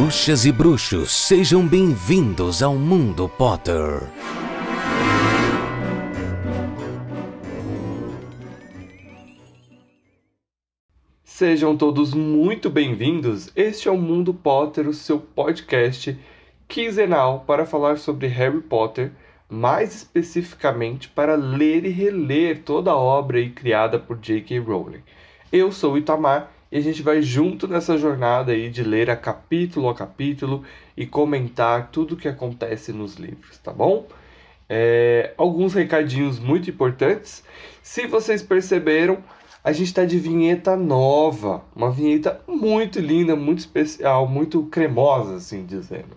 Bruxas e bruxos, sejam bem-vindos ao Mundo Potter. Sejam todos muito bem-vindos. Este é o Mundo Potter, o seu podcast quinzenal para falar sobre Harry Potter, mais especificamente para ler e reler toda a obra criada por J.K. Rowling. Eu sou o Itamar e a gente vai junto nessa jornada aí de ler a capítulo a capítulo e comentar tudo o que acontece nos livros, tá bom? É, alguns recadinhos muito importantes. Se vocês perceberam, a gente está de vinheta nova, uma vinheta muito linda, muito especial, muito cremosa, assim dizendo.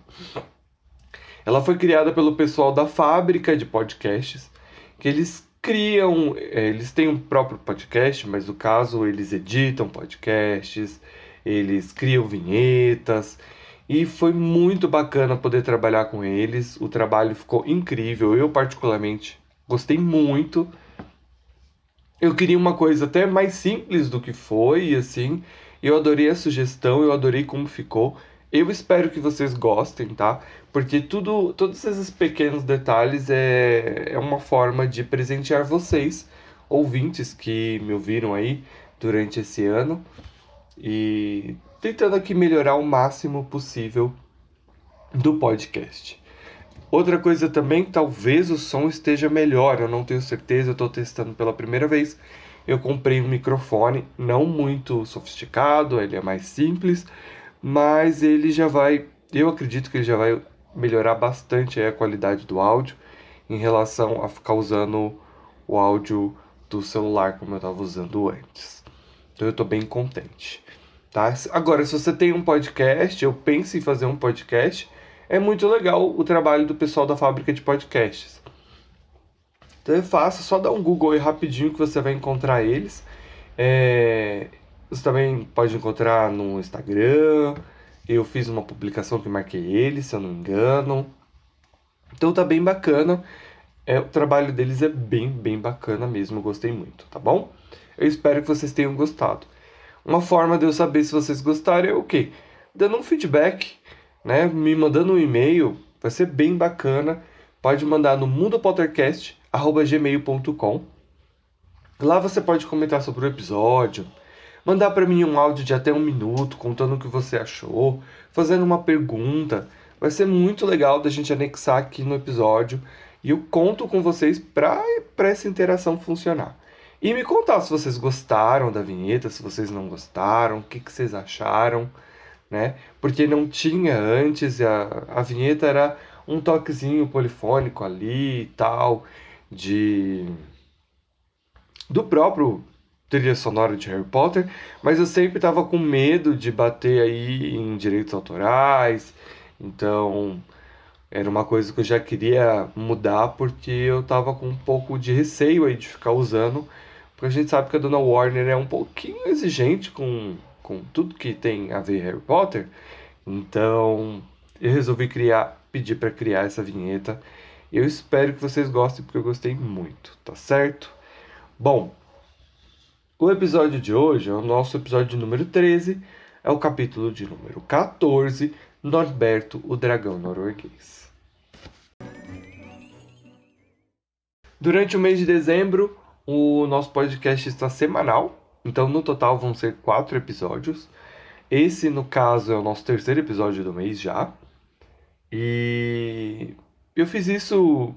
Ela foi criada pelo pessoal da fábrica de podcasts, que eles criam, é, eles têm um próprio podcast, mas no caso eles editam podcasts, eles criam vinhetas e foi muito bacana poder trabalhar com eles. O trabalho ficou incrível, eu particularmente gostei muito. Eu queria uma coisa até mais simples do que foi, assim. Eu adorei a sugestão, eu adorei como ficou. Eu espero que vocês gostem, tá? Porque tudo, todos esses pequenos detalhes é, é uma forma de presentear vocês, ouvintes que me ouviram aí durante esse ano. E tentando aqui melhorar o máximo possível do podcast. Outra coisa também, talvez o som esteja melhor, eu não tenho certeza, eu estou testando pela primeira vez. Eu comprei um microfone não muito sofisticado, ele é mais simples, mas ele já vai, eu acredito que ele já vai melhorar bastante a qualidade do áudio em relação a ficar usando o áudio do celular como eu estava usando antes. Então eu estou bem contente. Tá? Agora, se você tem um podcast, eu penso em fazer um podcast, é muito legal o trabalho do pessoal da fábrica de podcasts. Então é fácil, só dá um Google aí rapidinho que você vai encontrar eles. É, você também pode encontrar no Instagram. Eu fiz uma publicação que marquei eles, se eu não me engano. Então tá bem bacana. É, o trabalho deles é bem, bem bacana mesmo. Eu gostei muito, tá bom? Eu espero que vocês tenham gostado. Uma forma de eu saber se vocês gostaram é o quê? Dando um feedback, né? Me mandando um e-mail. Vai ser bem bacana. Pode mandar no mundopottercast.gmail.com Lá você pode comentar sobre o episódio mandar para mim um áudio de até um minuto contando o que você achou, fazendo uma pergunta. Vai ser muito legal da gente anexar aqui no episódio e eu conto com vocês para essa interação funcionar. E me contar se vocês gostaram da vinheta, se vocês não gostaram, o que, que vocês acharam, né? Porque não tinha antes, a, a vinheta era um toquezinho polifônico ali e tal, de do próprio trilha sonora de Harry Potter, mas eu sempre estava com medo de bater aí em direitos autorais, então era uma coisa que eu já queria mudar porque eu estava com um pouco de receio aí de ficar usando, porque a gente sabe que a Dona Warner é um pouquinho exigente com, com tudo que tem a ver Harry Potter, então eu resolvi criar, pedir para criar essa vinheta. Eu espero que vocês gostem porque eu gostei muito, tá certo? Bom, o episódio de hoje é o nosso episódio número 13, é o capítulo de número 14, Norberto, o dragão norueguês. Durante o mês de dezembro, o nosso podcast está semanal, então no total vão ser quatro episódios. Esse, no caso, é o nosso terceiro episódio do mês já. E eu fiz isso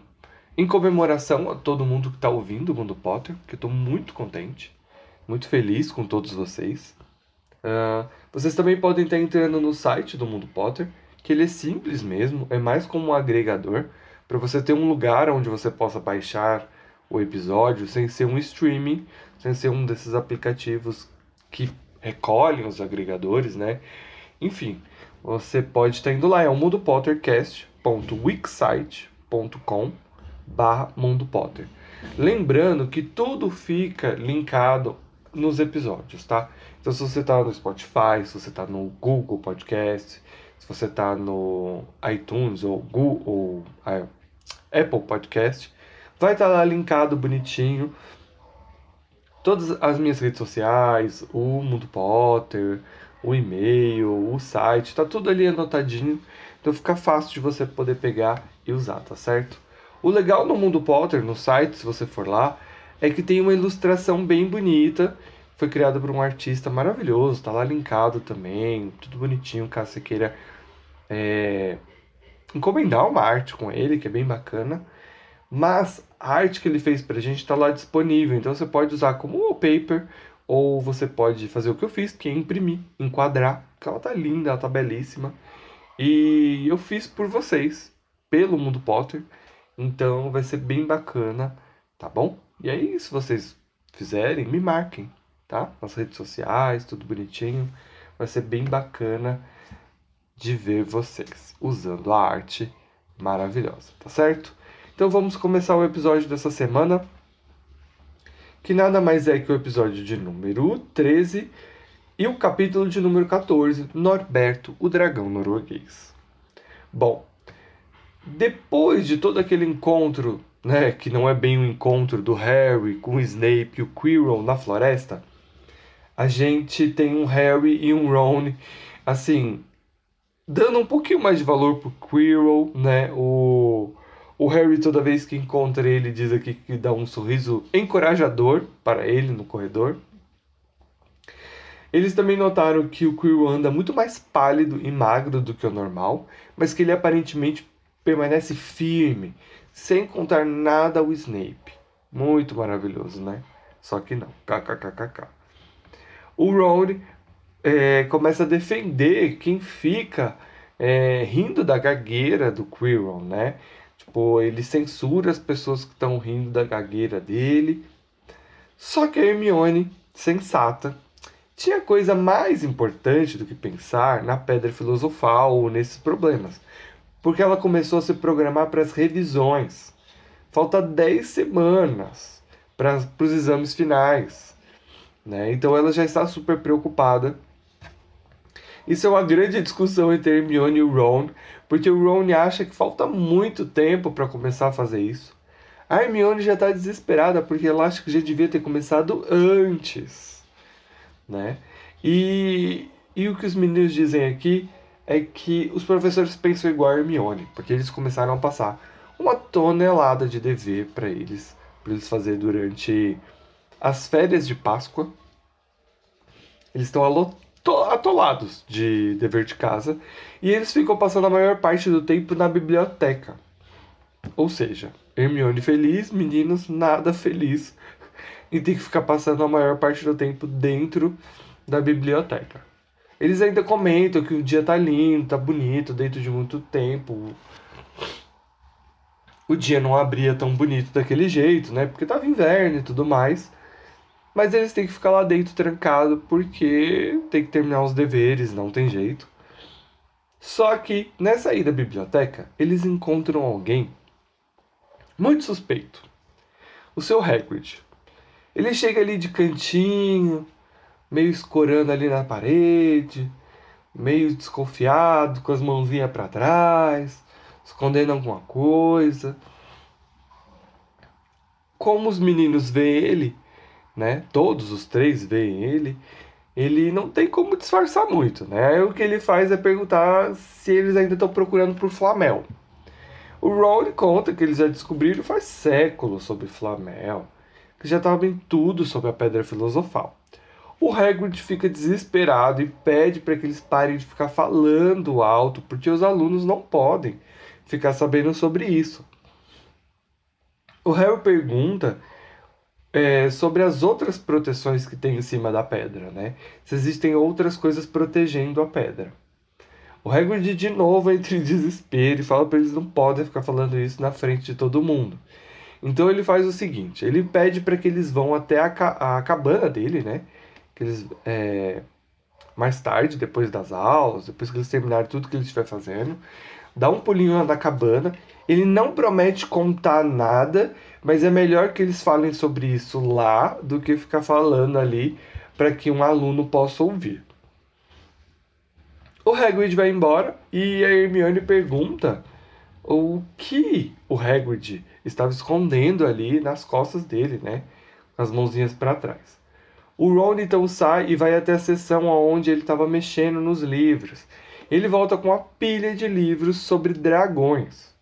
em comemoração a todo mundo que está ouvindo o Mundo Potter, que eu estou muito contente muito feliz com todos vocês. Uh, vocês também podem estar entrando no site do Mundo Potter, que ele é simples mesmo, é mais como um agregador, para você ter um lugar onde você possa baixar o episódio sem ser um streaming, sem ser um desses aplicativos que recolhem os agregadores, né? Enfim, você pode estar indo lá, é o mundopottercast.wixsite.com barra Mundo Potter. Lembrando que tudo fica linkado nos episódios, tá? Então, se você tá no Spotify, se você tá no Google Podcast, se você tá no iTunes ou Google ou Apple Podcast, vai estar tá lá linkado bonitinho todas as minhas redes sociais, o Mundo Potter, o e-mail, o site, tá tudo ali anotadinho. Então fica fácil de você poder pegar e usar, tá certo? O legal no Mundo Potter, no site, se você for lá, é que tem uma ilustração bem bonita. Foi criada por um artista maravilhoso, tá lá linkado também, tudo bonitinho, caso você queira é, encomendar uma arte com ele, que é bem bacana. Mas a arte que ele fez pra gente está lá disponível, então você pode usar como wallpaper ou você pode fazer o que eu fiz, que é imprimir, enquadrar, que ela tá linda, ela tá belíssima. E eu fiz por vocês, pelo Mundo Potter, então vai ser bem bacana, tá bom? E aí, se vocês fizerem, me marquem, tá? Nas redes sociais, tudo bonitinho. Vai ser bem bacana de ver vocês usando a arte maravilhosa, tá certo? Então vamos começar o episódio dessa semana, que nada mais é que o episódio de número 13 e o capítulo de número 14, Norberto, o dragão norueguês. Bom, depois de todo aquele encontro, né, que não é bem o encontro do Harry com o Snape e o Quirrell na floresta, a gente tem um Harry e um Ron, assim, dando um pouquinho mais de valor pro Quirrell, né, o o Harry, toda vez que encontra ele, diz aqui que dá um sorriso encorajador para ele no corredor. Eles também notaram que o Quirrell anda muito mais pálido e magro do que o normal, mas que ele aparentemente permanece firme, sem contar nada ao Snape. Muito maravilhoso, né? Só que não. KKKKK. O Ron é, começa a defender quem fica é, rindo da gagueira do Quirrell, né? Tipo, ele censura as pessoas que estão rindo da gagueira dele. Só que a Hermione, sensata, tinha coisa mais importante do que pensar na pedra filosofal ou nesses problemas. Porque ela começou a se programar para as revisões. Falta 10 semanas para os exames finais. Né? Então ela já está super preocupada. Isso é uma grande discussão entre Hermione e o Ron, porque o Ron acha que falta muito tempo para começar a fazer isso. A Hermione já está desesperada porque ela acha que já devia ter começado antes, né? E, e o que os meninos dizem aqui é que os professores pensam igual a Hermione, porque eles começaram a passar uma tonelada de dever para eles, para eles fazer durante as férias de Páscoa. Eles estão atolados de dever de casa e eles ficam passando a maior parte do tempo na biblioteca. Ou seja, Hermione feliz, meninos nada feliz e tem que ficar passando a maior parte do tempo dentro da biblioteca. Eles ainda comentam que o dia tá lindo, tá bonito, dentro de muito tempo. O dia não abria tão bonito daquele jeito, né? Porque tava inverno e tudo mais. Mas eles têm que ficar lá dentro trancado porque tem que terminar os deveres, não tem jeito. Só que nessa ida à biblioteca, eles encontram alguém muito suspeito. O seu Hagrid. Ele chega ali de cantinho, meio escorando ali na parede, meio desconfiado, com as mãozinhas para trás, escondendo alguma coisa. Como os meninos veem ele, né? Todos os três veem ele. Ele não tem como disfarçar muito, né? O que ele faz é perguntar se eles ainda estão procurando por Flamel. O Ron conta que eles já descobriram faz séculos sobre Flamel, que já sabem tudo sobre a Pedra Filosofal. O Hagrid fica desesperado e pede para que eles parem de ficar falando alto, porque os alunos não podem ficar sabendo sobre isso. O Harry pergunta é, sobre as outras proteções que tem em cima da pedra, né? Se existem outras coisas protegendo a pedra. O Hagrid de novo entra em desespero e fala para eles não podem ficar falando isso na frente de todo mundo. Então ele faz o seguinte, ele pede para que eles vão até a, ca a cabana dele, né? Que eles é, mais tarde, depois das aulas, depois que eles terminarem tudo que ele estiver fazendo, dá um pulinho na cabana. Ele não promete contar nada, mas é melhor que eles falem sobre isso lá do que ficar falando ali para que um aluno possa ouvir. O Hagrid vai embora e a Hermione pergunta o que o Hagrid estava escondendo ali nas costas dele, né? Com as mãozinhas para trás. O Ron então sai e vai até a sessão onde ele estava mexendo nos livros. Ele volta com uma pilha de livros sobre dragões.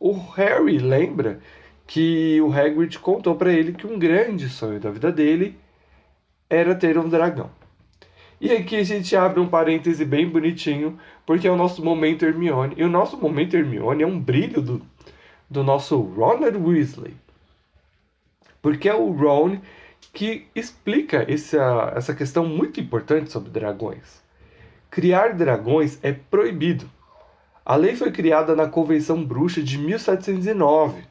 O Harry lembra que o Hagrid contou para ele que um grande sonho da vida dele era ter um dragão. E aqui a gente abre um parêntese bem bonitinho, porque é o nosso momento Hermione. E o nosso momento Hermione é um brilho do, do nosso Ronald Weasley. Porque o Ron que explica essa, essa questão muito importante sobre dragões. Criar dragões é proibido. A lei foi criada na Convenção Bruxa de 1709,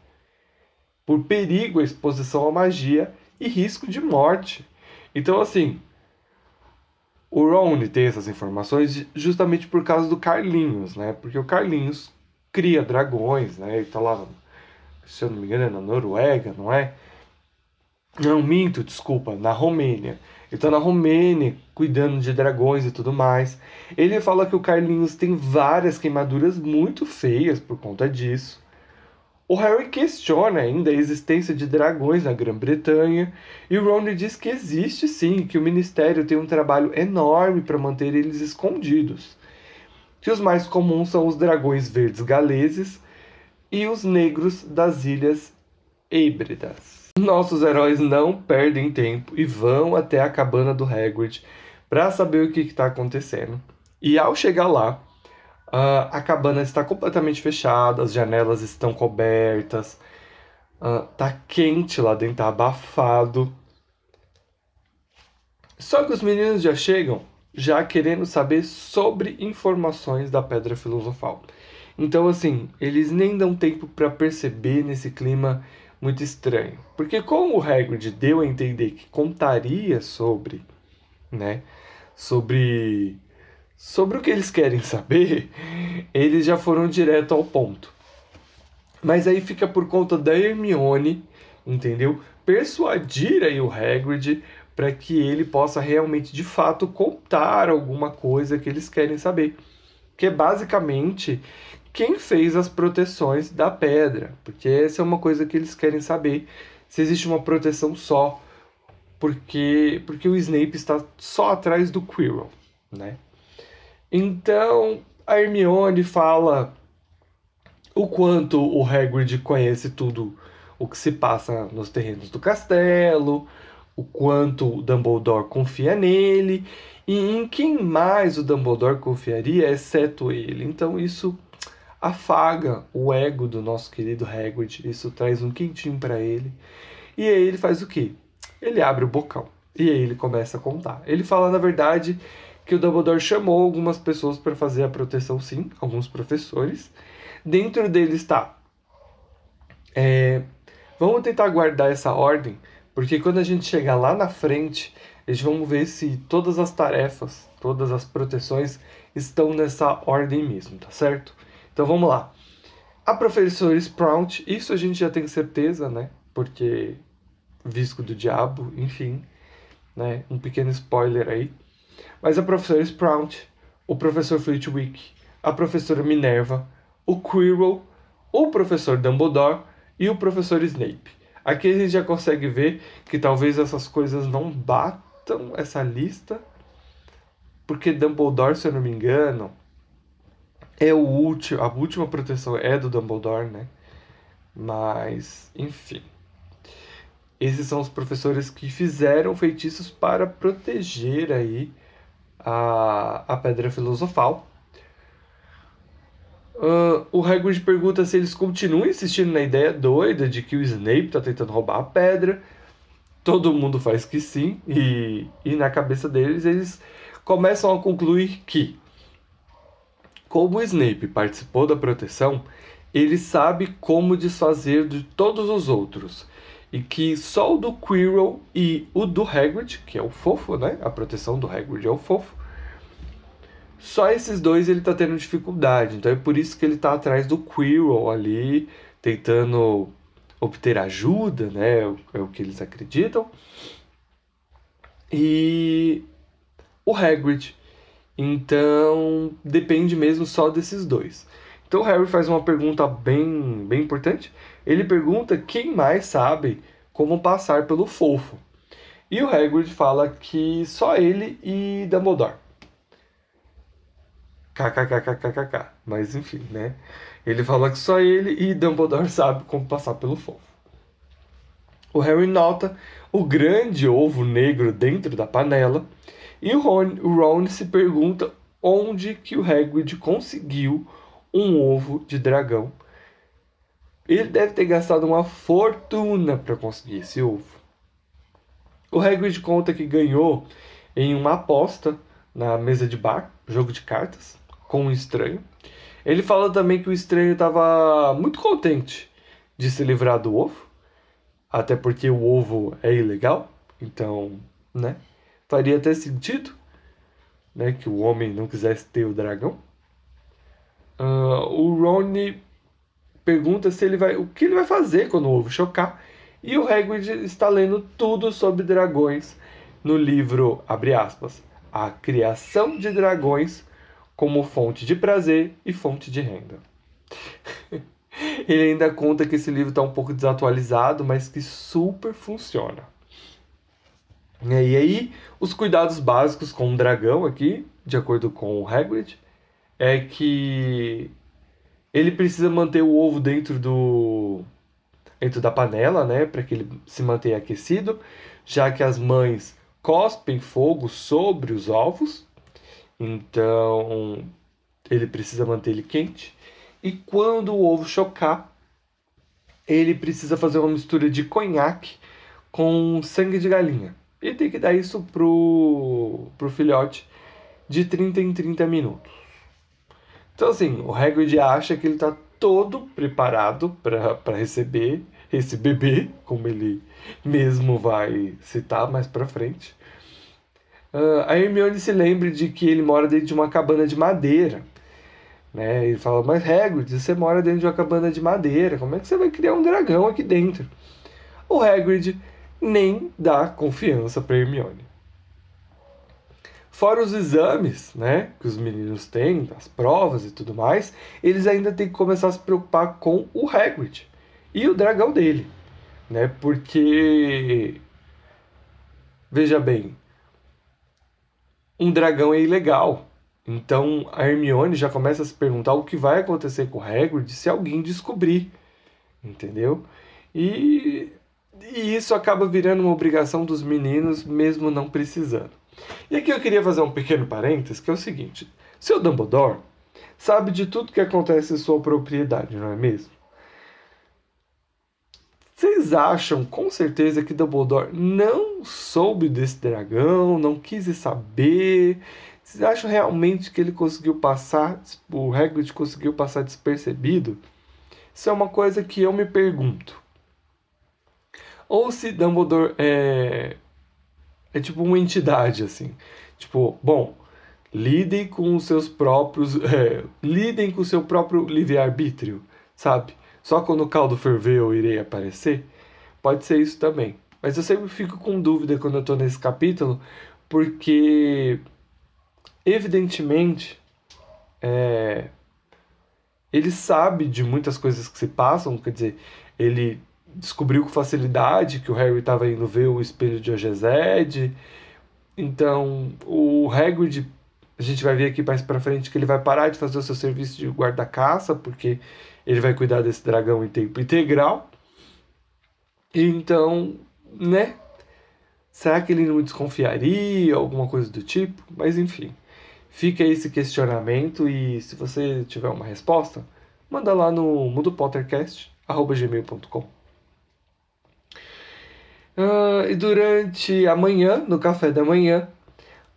por perigo à exposição à magia e risco de morte. Então, assim, o Ron tem essas informações justamente por causa do Carlinhos, né? Porque o Carlinhos cria dragões, né? Ele tá lá, se eu não me engano, é na Noruega, não é? Não, minto, desculpa, na Romênia. Ele na Romênia, cuidando de dragões e tudo mais. Ele fala que o Carlinhos tem várias queimaduras muito feias por conta disso. O Harry questiona ainda a existência de dragões na Grã-Bretanha e o Ron diz que existe sim, que o Ministério tem um trabalho enorme para manter eles escondidos. Que os mais comuns são os dragões verdes galeses e os negros das Ilhas Hébridas. Nossos heróis não perdem tempo e vão até a cabana do Hagrid para saber o que está acontecendo. E ao chegar lá, uh, a cabana está completamente fechada, as janelas estão cobertas, uh, tá quente lá dentro, tá abafado. Só que os meninos já chegam já querendo saber sobre informações da Pedra Filosofal. Então, assim, eles nem dão tempo para perceber nesse clima muito estranho. Porque como o Hagrid deu a entender que contaria sobre, né, sobre sobre o que eles querem saber, eles já foram direto ao ponto. Mas aí fica por conta da Hermione, entendeu? Persuadir aí o Hagrid para que ele possa realmente de fato contar alguma coisa que eles querem saber. Que é basicamente quem fez as proteções da pedra, porque essa é uma coisa que eles querem saber, se existe uma proteção só, porque porque o Snape está só atrás do Quirrell, né? Então, a Hermione fala o quanto o Hagrid conhece tudo o que se passa nos terrenos do castelo, o quanto o Dumbledore confia nele e em quem mais o Dumbledore confiaria, exceto ele. Então isso afaga o ego do nosso querido Hagrid, isso traz um quentinho para ele. E aí ele faz o quê? Ele abre o bocão e aí ele começa a contar. Ele fala, na verdade, que o Dumbledore chamou algumas pessoas para fazer a proteção, sim, alguns professores. Dentro deles está. É, vamos tentar guardar essa ordem, porque quando a gente chegar lá na frente, a gente vamos ver se todas as tarefas, todas as proteções estão nessa ordem mesmo, tá certo? Então vamos lá. A professora Sprout, isso a gente já tem certeza, né? Porque Visco do Diabo, enfim, né? Um pequeno spoiler aí. Mas a professora Sprout, o professor Flitwick, a professora Minerva, o Quirrell, o professor Dumbledore e o professor Snape. Aqui a gente já consegue ver que talvez essas coisas não batam essa lista, porque Dumbledore, se eu não me engano, é o último, a última proteção é do Dumbledore, né? Mas, enfim. Esses são os professores que fizeram feitiços para proteger aí a, a Pedra Filosofal. Uh, o Hagrid pergunta se eles continuam insistindo na ideia doida de que o Snape está tentando roubar a pedra. Todo mundo faz que sim, e, e na cabeça deles eles começam a concluir que como Snape participou da proteção, ele sabe como desfazer de todos os outros. E que só o do Quirrell e o do Hagrid, que é o fofo, né? A proteção do Hagrid é o fofo. Só esses dois ele tá tendo dificuldade. Então é por isso que ele tá atrás do Quirrell ali, tentando obter ajuda, né? É o que eles acreditam. E o Hagrid, então, depende mesmo só desses dois. Então, Harry faz uma pergunta bem, bem importante. Ele pergunta quem mais sabe como passar pelo fofo. E o Hagrid fala que só ele e Dumbledore. KKKKKK. Mas enfim, né? Ele fala que só ele e Dumbledore sabe como passar pelo fogo. O Harry nota o grande ovo negro dentro da panela e o Ron, o Ron se pergunta onde que o Hagrid conseguiu um ovo de dragão. Ele deve ter gastado uma fortuna para conseguir esse ovo. O Hagrid conta que ganhou em uma aposta na mesa de bar, jogo de cartas, com um estranho. Ele fala também que o estranho estava muito contente de se livrar do ovo, até porque o ovo é ilegal, então, né? Faria até sentido, né, que o homem não quisesse ter o dragão. Uh, o Ron pergunta se ele vai, o que ele vai fazer quando o ovo chocar. E o Hagrid está lendo tudo sobre dragões no livro, abre aspas, A Criação de Dragões como fonte de prazer e fonte de renda. Ele ainda conta que esse livro está um pouco desatualizado, mas que super funciona. E aí, os cuidados básicos com o dragão aqui, de acordo com o Hagrid, é que ele precisa manter o ovo dentro do dentro da panela, né, para que ele se mantenha aquecido, já que as mães cospem fogo sobre os ovos então, ele precisa manter ele quente. E quando o ovo chocar, ele precisa fazer uma mistura de conhaque com sangue de galinha. E tem que dar isso pro, pro filhote de 30 em 30 minutos. Então, assim, o Hagrid acha que ele está todo preparado para receber esse bebê, como ele mesmo vai citar mais para frente. Uh, a Hermione se lembra de que ele mora dentro de uma cabana de madeira. Né? Ele fala, mas Hagrid, você mora dentro de uma cabana de madeira, como é que você vai criar um dragão aqui dentro? O Hagrid nem dá confiança para Hermione. Fora os exames, né, que os meninos têm, as provas e tudo mais, eles ainda têm que começar a se preocupar com o Hagrid e o dragão dele, né? Porque veja bem, um dragão é ilegal. Então a Hermione já começa a se perguntar o que vai acontecer com o Hagrid se alguém descobrir, entendeu? E, e isso acaba virando uma obrigação dos meninos, mesmo não precisando. E aqui eu queria fazer um pequeno parênteses, que é o seguinte: seu Dumbledore sabe de tudo que acontece em sua propriedade, não é mesmo? Vocês acham com certeza que Dumbledore não soube desse dragão, não quis saber? Vocês acham realmente que ele conseguiu passar, o Hagrid conseguiu passar despercebido? Isso é uma coisa que eu me pergunto. Ou se Dumbledore é, é tipo uma entidade assim, tipo, bom, lidem com os seus próprios, é, lidem com o seu próprio livre-arbítrio, sabe? Só quando o caldo ferver eu irei aparecer? Pode ser isso também. Mas eu sempre fico com dúvida quando eu estou nesse capítulo, porque evidentemente é, ele sabe de muitas coisas que se passam, quer dizer, ele descobriu com facilidade que o Harry estava indo ver o espelho de Ogezed. Então, o Hagrid, a gente vai ver aqui mais para frente que ele vai parar de fazer o seu serviço de guarda-caça, porque ele vai cuidar desse dragão em tempo integral. Então, né? Será que ele não desconfiaria, alguma coisa do tipo? Mas enfim, fica esse questionamento e se você tiver uma resposta, manda lá no mundopottercast.gmail.com uh, E durante a manhã, no café da manhã,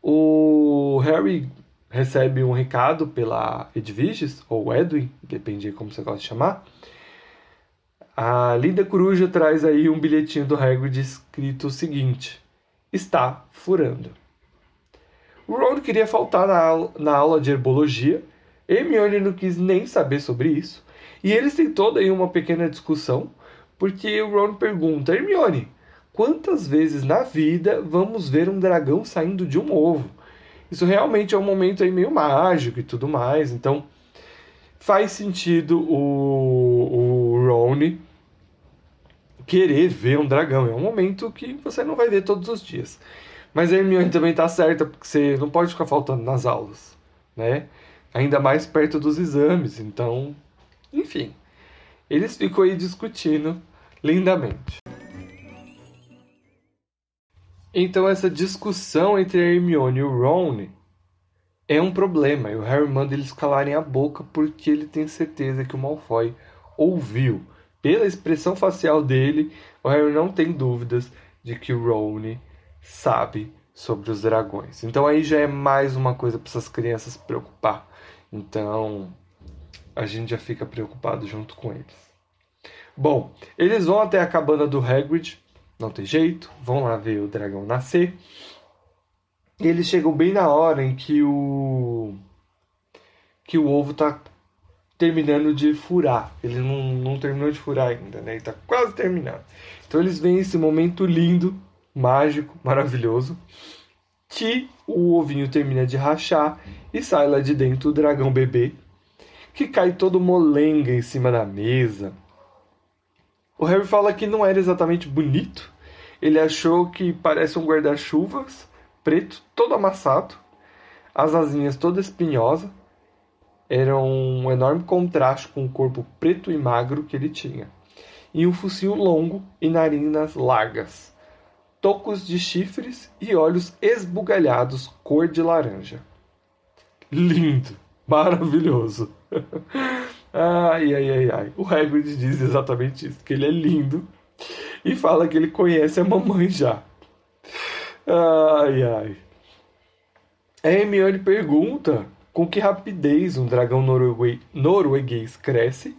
o Harry recebe um recado pela Edviges, ou Edwin, depende de como você gosta de chamar. A linda coruja traz aí um bilhetinho do Hagrid escrito o seguinte: Está furando. O Ron queria faltar na aula, na aula de herbologia, Hermione não quis nem saber sobre isso, e eles têm toda aí uma pequena discussão, porque o Ron pergunta: Hermione, quantas vezes na vida vamos ver um dragão saindo de um ovo? Isso realmente é um momento aí meio mágico e tudo mais. Então faz sentido o, o Ron querer ver um dragão. É um momento que você não vai ver todos os dias. Mas a Hermione também tá certa, porque você não pode ficar faltando nas aulas, né? Ainda mais perto dos exames. Então, enfim. Eles ficam aí discutindo lindamente. Então essa discussão entre a Hermione e o Ron é um problema. E o Harry manda eles calarem a boca porque ele tem certeza que o Malfoy ouviu. Pela expressão facial dele, o Harry não tem dúvidas de que o Ron sabe sobre os dragões. Então aí já é mais uma coisa para essas crianças se preocupar. Então a gente já fica preocupado junto com eles. Bom, eles vão até a cabana do Hagrid, não tem jeito, vão lá ver o dragão nascer. E eles chegam bem na hora em que o que o ovo tá terminando de furar. Ele não, não terminou de furar ainda, né? Ele tá quase terminando. Então eles veem esse momento lindo, mágico, maravilhoso, que o ovinho termina de rachar e sai lá de dentro o dragão bebê, que cai todo molenga em cima da mesa. O Harry fala que não era exatamente bonito. Ele achou que parece um guarda-chuvas preto, todo amassado, as asinhas toda espinhosa. Era um enorme contraste com o corpo preto e magro que ele tinha. E um focinho longo e narinas largas. Tocos de chifres e olhos esbugalhados cor de laranja. Lindo, maravilhoso. ai, ai, ai, ai. O Hagrid diz exatamente isso, que ele é lindo e fala que ele conhece a mamãe já. Ai, ai. A Hermione pergunta com que rapidez um dragão norueguês, norueguês cresce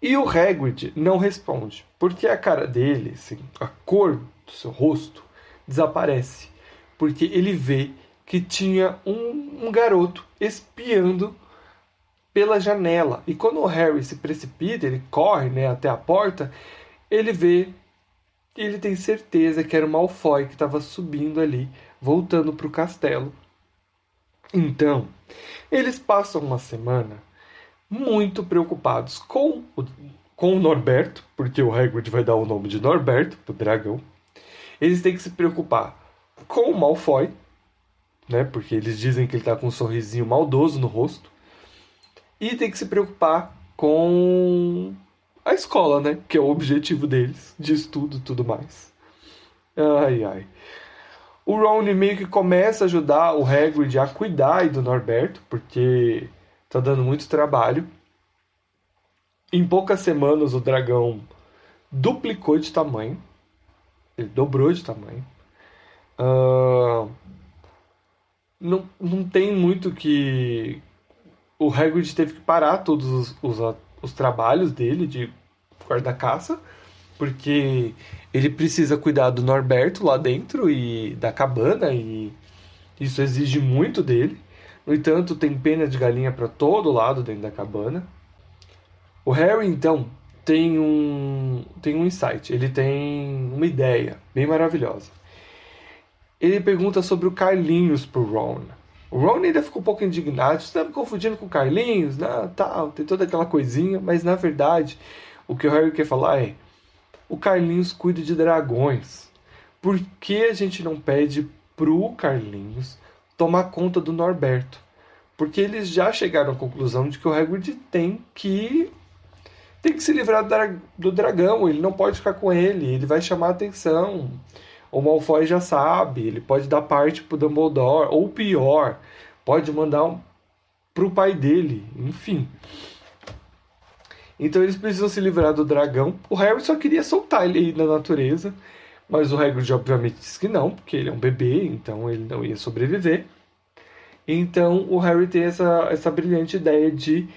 e o Hagrid não responde, porque a cara dele, assim, a cor do seu rosto, desaparece, porque ele vê que tinha um, um garoto espiando pela janela. E quando o Harry se precipita, ele corre né, até a porta, ele vê ele tem certeza que era o Malfoy que estava subindo ali, voltando para o castelo. Então, eles passam uma semana muito preocupados com o, com o Norberto, porque o Hagrid vai dar o nome de Norberto pro dragão. Eles têm que se preocupar com o Malfoy, né? Porque eles dizem que ele está com um sorrisinho maldoso no rosto. E tem que se preocupar com a escola, né? Que é o objetivo deles, de estudo e tudo mais. Ai, ai. O Ron meio que começa a ajudar o Hagrid a cuidar do Norberto, porque tá dando muito trabalho. Em poucas semanas o dragão duplicou de tamanho. Ele dobrou de tamanho. Uh, não, não tem muito que. O Hagrid teve que parar todos os, os os trabalhos dele de guarda-caça, porque ele precisa cuidar do Norberto lá dentro e da cabana, e isso exige muito dele. No entanto, tem pena de galinha para todo lado dentro da cabana. O Harry, então, tem um, tem um insight, ele tem uma ideia bem maravilhosa. Ele pergunta sobre o Carlinhos pro Ron. O Ron ainda ficou um pouco indignado, você tá me confundindo com o Carlinhos, né, tal, tem toda aquela coisinha, mas na verdade, o que o Harry quer falar é, o Carlinhos cuida de dragões. Por que a gente não pede pro Carlinhos tomar conta do Norberto? Porque eles já chegaram à conclusão de que o Hagrid tem que tem que se livrar do dragão, ele não pode ficar com ele, ele vai chamar a atenção o Malfoy já sabe, ele pode dar parte pro Dumbledore, ou pior, pode mandar um, pro pai dele, enfim. Então eles precisam se livrar do dragão. O Harry só queria soltar ele aí na natureza, mas o Hagrid obviamente disse que não, porque ele é um bebê, então ele não ia sobreviver. Então o Harry tem essa, essa brilhante ideia de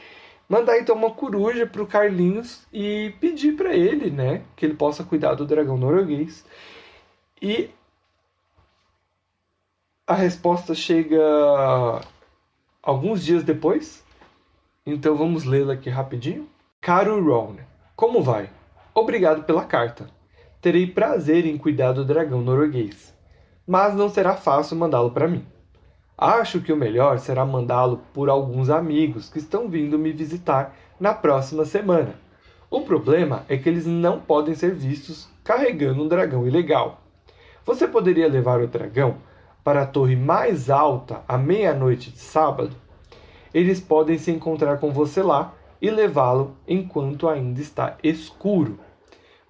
mandar então uma coruja para o Carlinhos e pedir para ele, né, que ele possa cuidar do dragão norueguês. E a resposta chega alguns dias depois. Então vamos lê-la aqui rapidinho. Caro Ron, como vai? Obrigado pela carta. Terei prazer em cuidar do dragão norueguês, mas não será fácil mandá-lo para mim. Acho que o melhor será mandá-lo por alguns amigos que estão vindo me visitar na próxima semana. O problema é que eles não podem ser vistos carregando um dragão ilegal. Você poderia levar o dragão para a torre mais alta à meia-noite de sábado? Eles podem se encontrar com você lá e levá-lo enquanto ainda está escuro.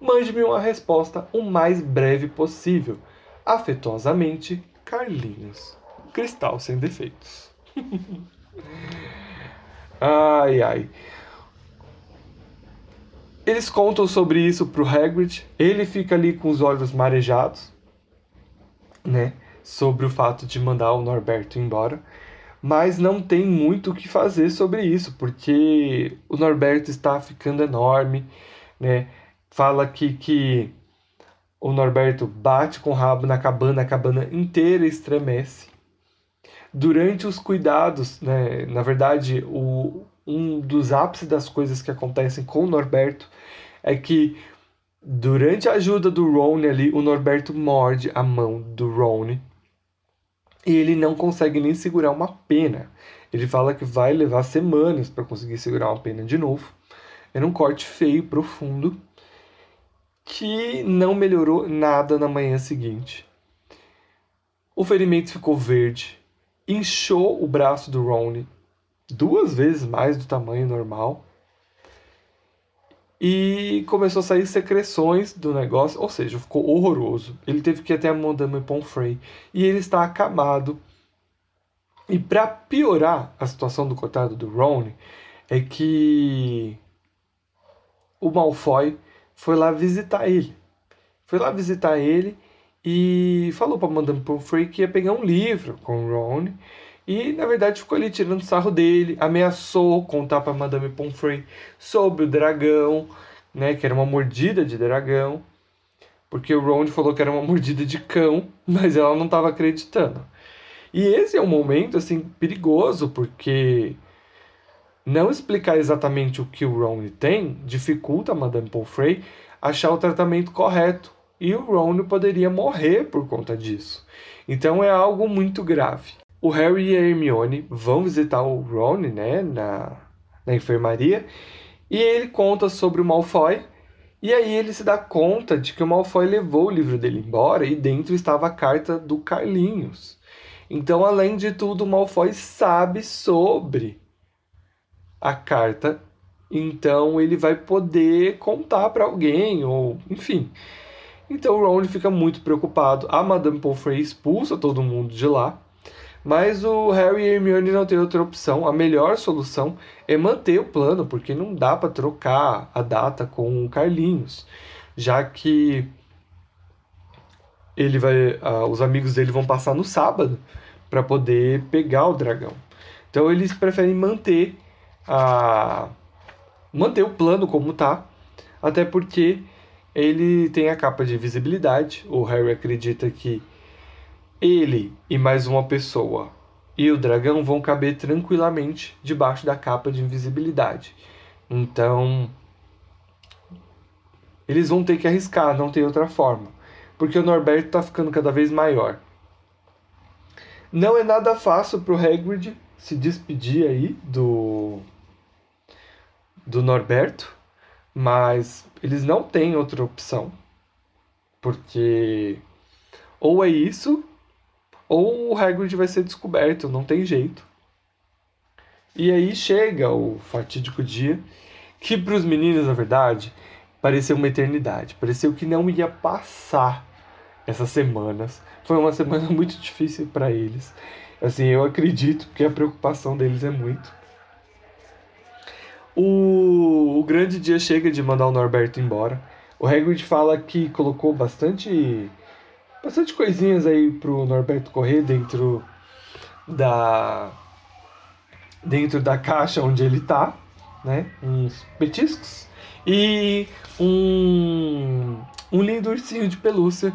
Mande-me uma resposta o mais breve possível. Afetuosamente, Carlinhos. Cristal sem defeitos. ai, ai. Eles contam sobre isso pro Hagrid. Ele fica ali com os olhos marejados, né? Sobre o fato de mandar o Norberto embora. Mas não tem muito o que fazer sobre isso, porque o Norberto está ficando enorme, né? Fala que, que o Norberto bate com o rabo na cabana, a cabana inteira estremece. Durante os cuidados, né, na verdade, o, um dos ápices das coisas que acontecem com o Norberto é que durante a ajuda do Ron ali, o Norberto morde a mão do Ron e ele não consegue nem segurar uma pena. Ele fala que vai levar semanas para conseguir segurar uma pena de novo. Era um corte feio, profundo, que não melhorou nada na manhã seguinte. O ferimento ficou verde, inchou o braço do Ron duas vezes mais do tamanho normal e começou a sair secreções do negócio, ou seja, ficou horroroso. Ele teve que ir até a Madame Pomfrey e ele está acamado. E para piorar a situação do coitado do Ron, é que o Malfoy foi lá visitar ele. Foi lá visitar ele e falou para Madame Pomfrey que ia pegar um livro com o Ron e, na verdade, ficou ali tirando sarro dele, ameaçou contar para Madame Pomfrey sobre o dragão, né, que era uma mordida de dragão, porque o Ron falou que era uma mordida de cão, mas ela não estava acreditando. E esse é um momento assim perigoso, porque não explicar exatamente o que o Ron tem dificulta a Madame Pomfrey achar o tratamento correto, e o Ron poderia morrer por conta disso. Então é algo muito grave o Harry e a Hermione vão visitar o Ron, né, na, na enfermaria, e ele conta sobre o Malfoy, e aí ele se dá conta de que o Malfoy levou o livro dele embora e dentro estava a carta do Carlinhos. Então, além de tudo, o Malfoy sabe sobre a carta, então ele vai poder contar para alguém, ou enfim. Então o Ron fica muito preocupado. A Madame Pomfrey expulsa todo mundo de lá. Mas o Harry e Hermione não tem outra opção. A melhor solução é manter o plano, porque não dá para trocar a data com o Carlinhos, já que ele vai, os amigos dele vão passar no sábado para poder pegar o dragão. Então eles preferem manter a manter o plano como tá, até porque ele tem a capa de visibilidade. O Harry acredita que ele e mais uma pessoa e o dragão vão caber tranquilamente debaixo da capa de invisibilidade. Então, eles vão ter que arriscar, não tem outra forma, porque o Norberto está ficando cada vez maior. Não é nada fácil para o Hagrid se despedir aí do do Norberto, mas eles não têm outra opção, porque ou é isso ou o Hagrid vai ser descoberto, não tem jeito. E aí chega o fatídico dia, que para os meninos, na verdade, pareceu uma eternidade. Pareceu que não ia passar essas semanas. Foi uma semana muito difícil para eles. Assim, eu acredito que a preocupação deles é muito. O, o grande dia chega de mandar o Norberto embora. O Hagrid fala que colocou bastante bastante coisinhas aí pro Norberto correr dentro da dentro da caixa onde ele tá, né? Uns petiscos e um um lindo ursinho de pelúcia,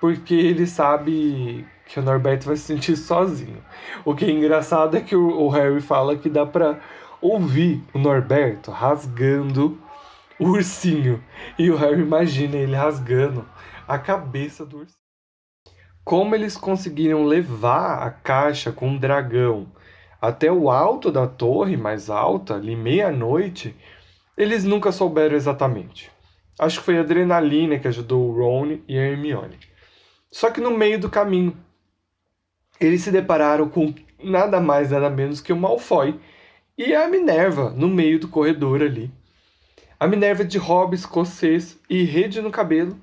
porque ele sabe que o Norberto vai se sentir sozinho. O que é engraçado é que o, o Harry fala que dá para ouvir o Norberto rasgando o ursinho. E o Harry imagina ele rasgando a cabeça do ursinho como eles conseguiram levar a caixa com o dragão até o alto da torre mais alta, ali meia-noite, Eles nunca souberam exatamente. Acho que foi a adrenalina que ajudou o Ron e a Hermione. Só que no meio do caminho, eles se depararam com nada mais, nada menos que o Malfoy e a Minerva no meio do corredor ali. A Minerva de hobby escocês e rede no cabelo,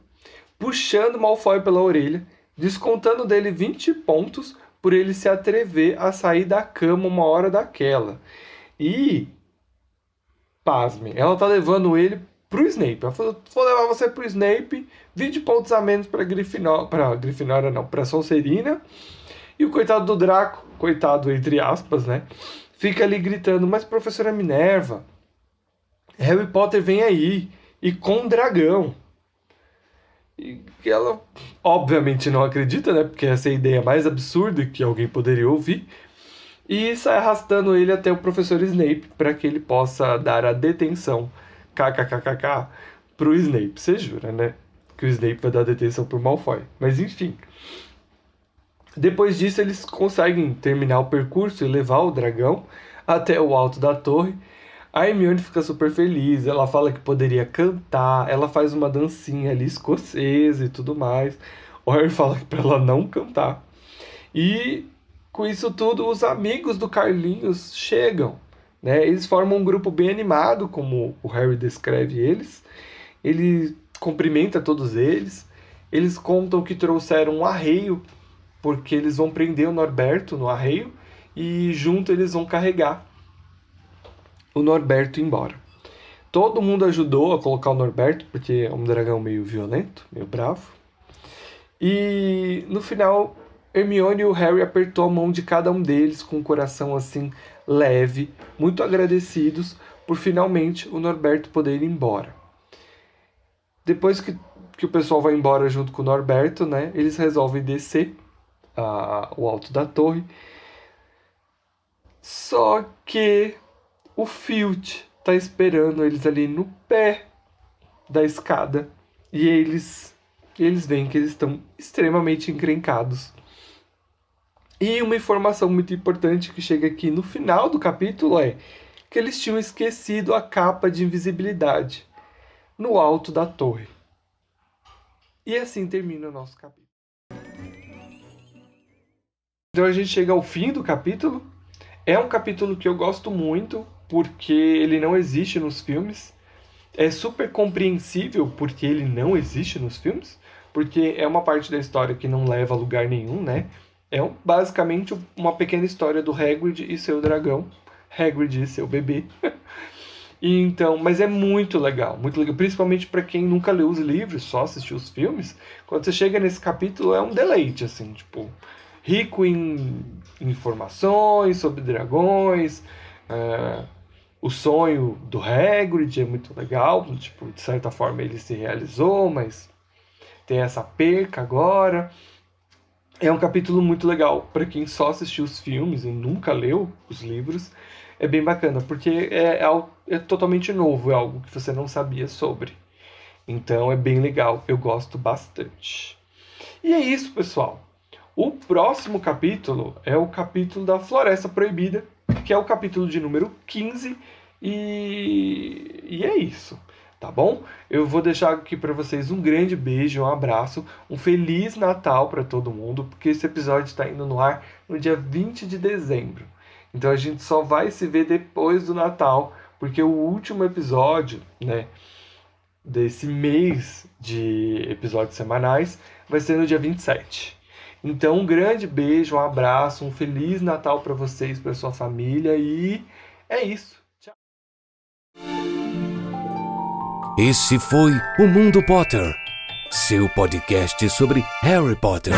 puxando Malfoy pela orelha, descontando dele 20 pontos por ele se atrever a sair da cama uma hora daquela. E, pasme, ela tá levando ele pro Snape. Ela falou, vou levar você pro Snape, 20 pontos a menos pra Grifinória, pra Grifinória não, pra Sonserina. E o coitado do Draco, coitado entre aspas, né? Fica ali gritando, mas professora Minerva, Harry Potter vem aí, e com dragão. E ela, obviamente, não acredita, né? Porque essa é a ideia mais absurda que alguém poderia ouvir. E sai arrastando ele até o professor Snape para que ele possa dar a detenção, kkkk, pro Snape. Você jura, né? Que o Snape vai dar detenção pro Malfoy. Mas enfim. Depois disso, eles conseguem terminar o percurso e levar o dragão até o alto da torre a Hermione fica super feliz, ela fala que poderia cantar, ela faz uma dancinha ali escocesa e tudo mais. O Harry fala para ela não cantar. E com isso tudo, os amigos do Carlinhos chegam. Né? Eles formam um grupo bem animado, como o Harry descreve eles. Ele cumprimenta todos eles. Eles contam que trouxeram um arreio, porque eles vão prender o Norberto no arreio e junto eles vão carregar o Norberto embora. Todo mundo ajudou a colocar o Norberto, porque é um dragão meio violento, meio bravo. E no final, Hermione e o Harry apertou a mão de cada um deles com o um coração assim leve, muito agradecidos por finalmente o Norberto poder ir embora. Depois que, que o pessoal vai embora junto com o Norberto, né, eles resolvem descer a, o alto da torre. Só que o Filt tá esperando eles ali no pé da escada e eles eles veem que eles estão extremamente encrencados. E uma informação muito importante que chega aqui no final do capítulo é que eles tinham esquecido a capa de invisibilidade no alto da torre. E assim termina o nosso capítulo. Então a gente chega ao fim do capítulo. É um capítulo que eu gosto muito, porque ele não existe nos filmes. É super compreensível porque ele não existe nos filmes, porque é uma parte da história que não leva a lugar nenhum, né? É um, basicamente uma pequena história do Hagrid e seu dragão, Hagrid e seu bebê. e então, mas é muito legal, muito legal, principalmente para quem nunca leu os livros, só assistiu os filmes. Quando você chega nesse capítulo é um deleite, assim, tipo, rico em informações sobre dragões. Uh, o sonho do Hagrid é muito legal, tipo, de certa forma ele se realizou, mas tem essa perca agora. É um capítulo muito legal para quem só assistiu os filmes e nunca leu os livros. É bem bacana, porque é, é, é totalmente novo, é algo que você não sabia sobre. Então é bem legal, eu gosto bastante. E é isso, pessoal. O próximo capítulo é o capítulo da Floresta Proibida, que é o capítulo de número 15, e, e é isso, tá bom? Eu vou deixar aqui para vocês um grande beijo, um abraço, um feliz Natal para todo mundo, porque esse episódio está indo no ar no dia 20 de dezembro. Então a gente só vai se ver depois do Natal, porque o último episódio, né, desse mês de episódios semanais vai ser no dia 27. Então, um grande beijo, um abraço, um feliz Natal para vocês, para sua família e é isso. Tchau. Esse foi o Mundo Potter, seu podcast sobre Harry Potter.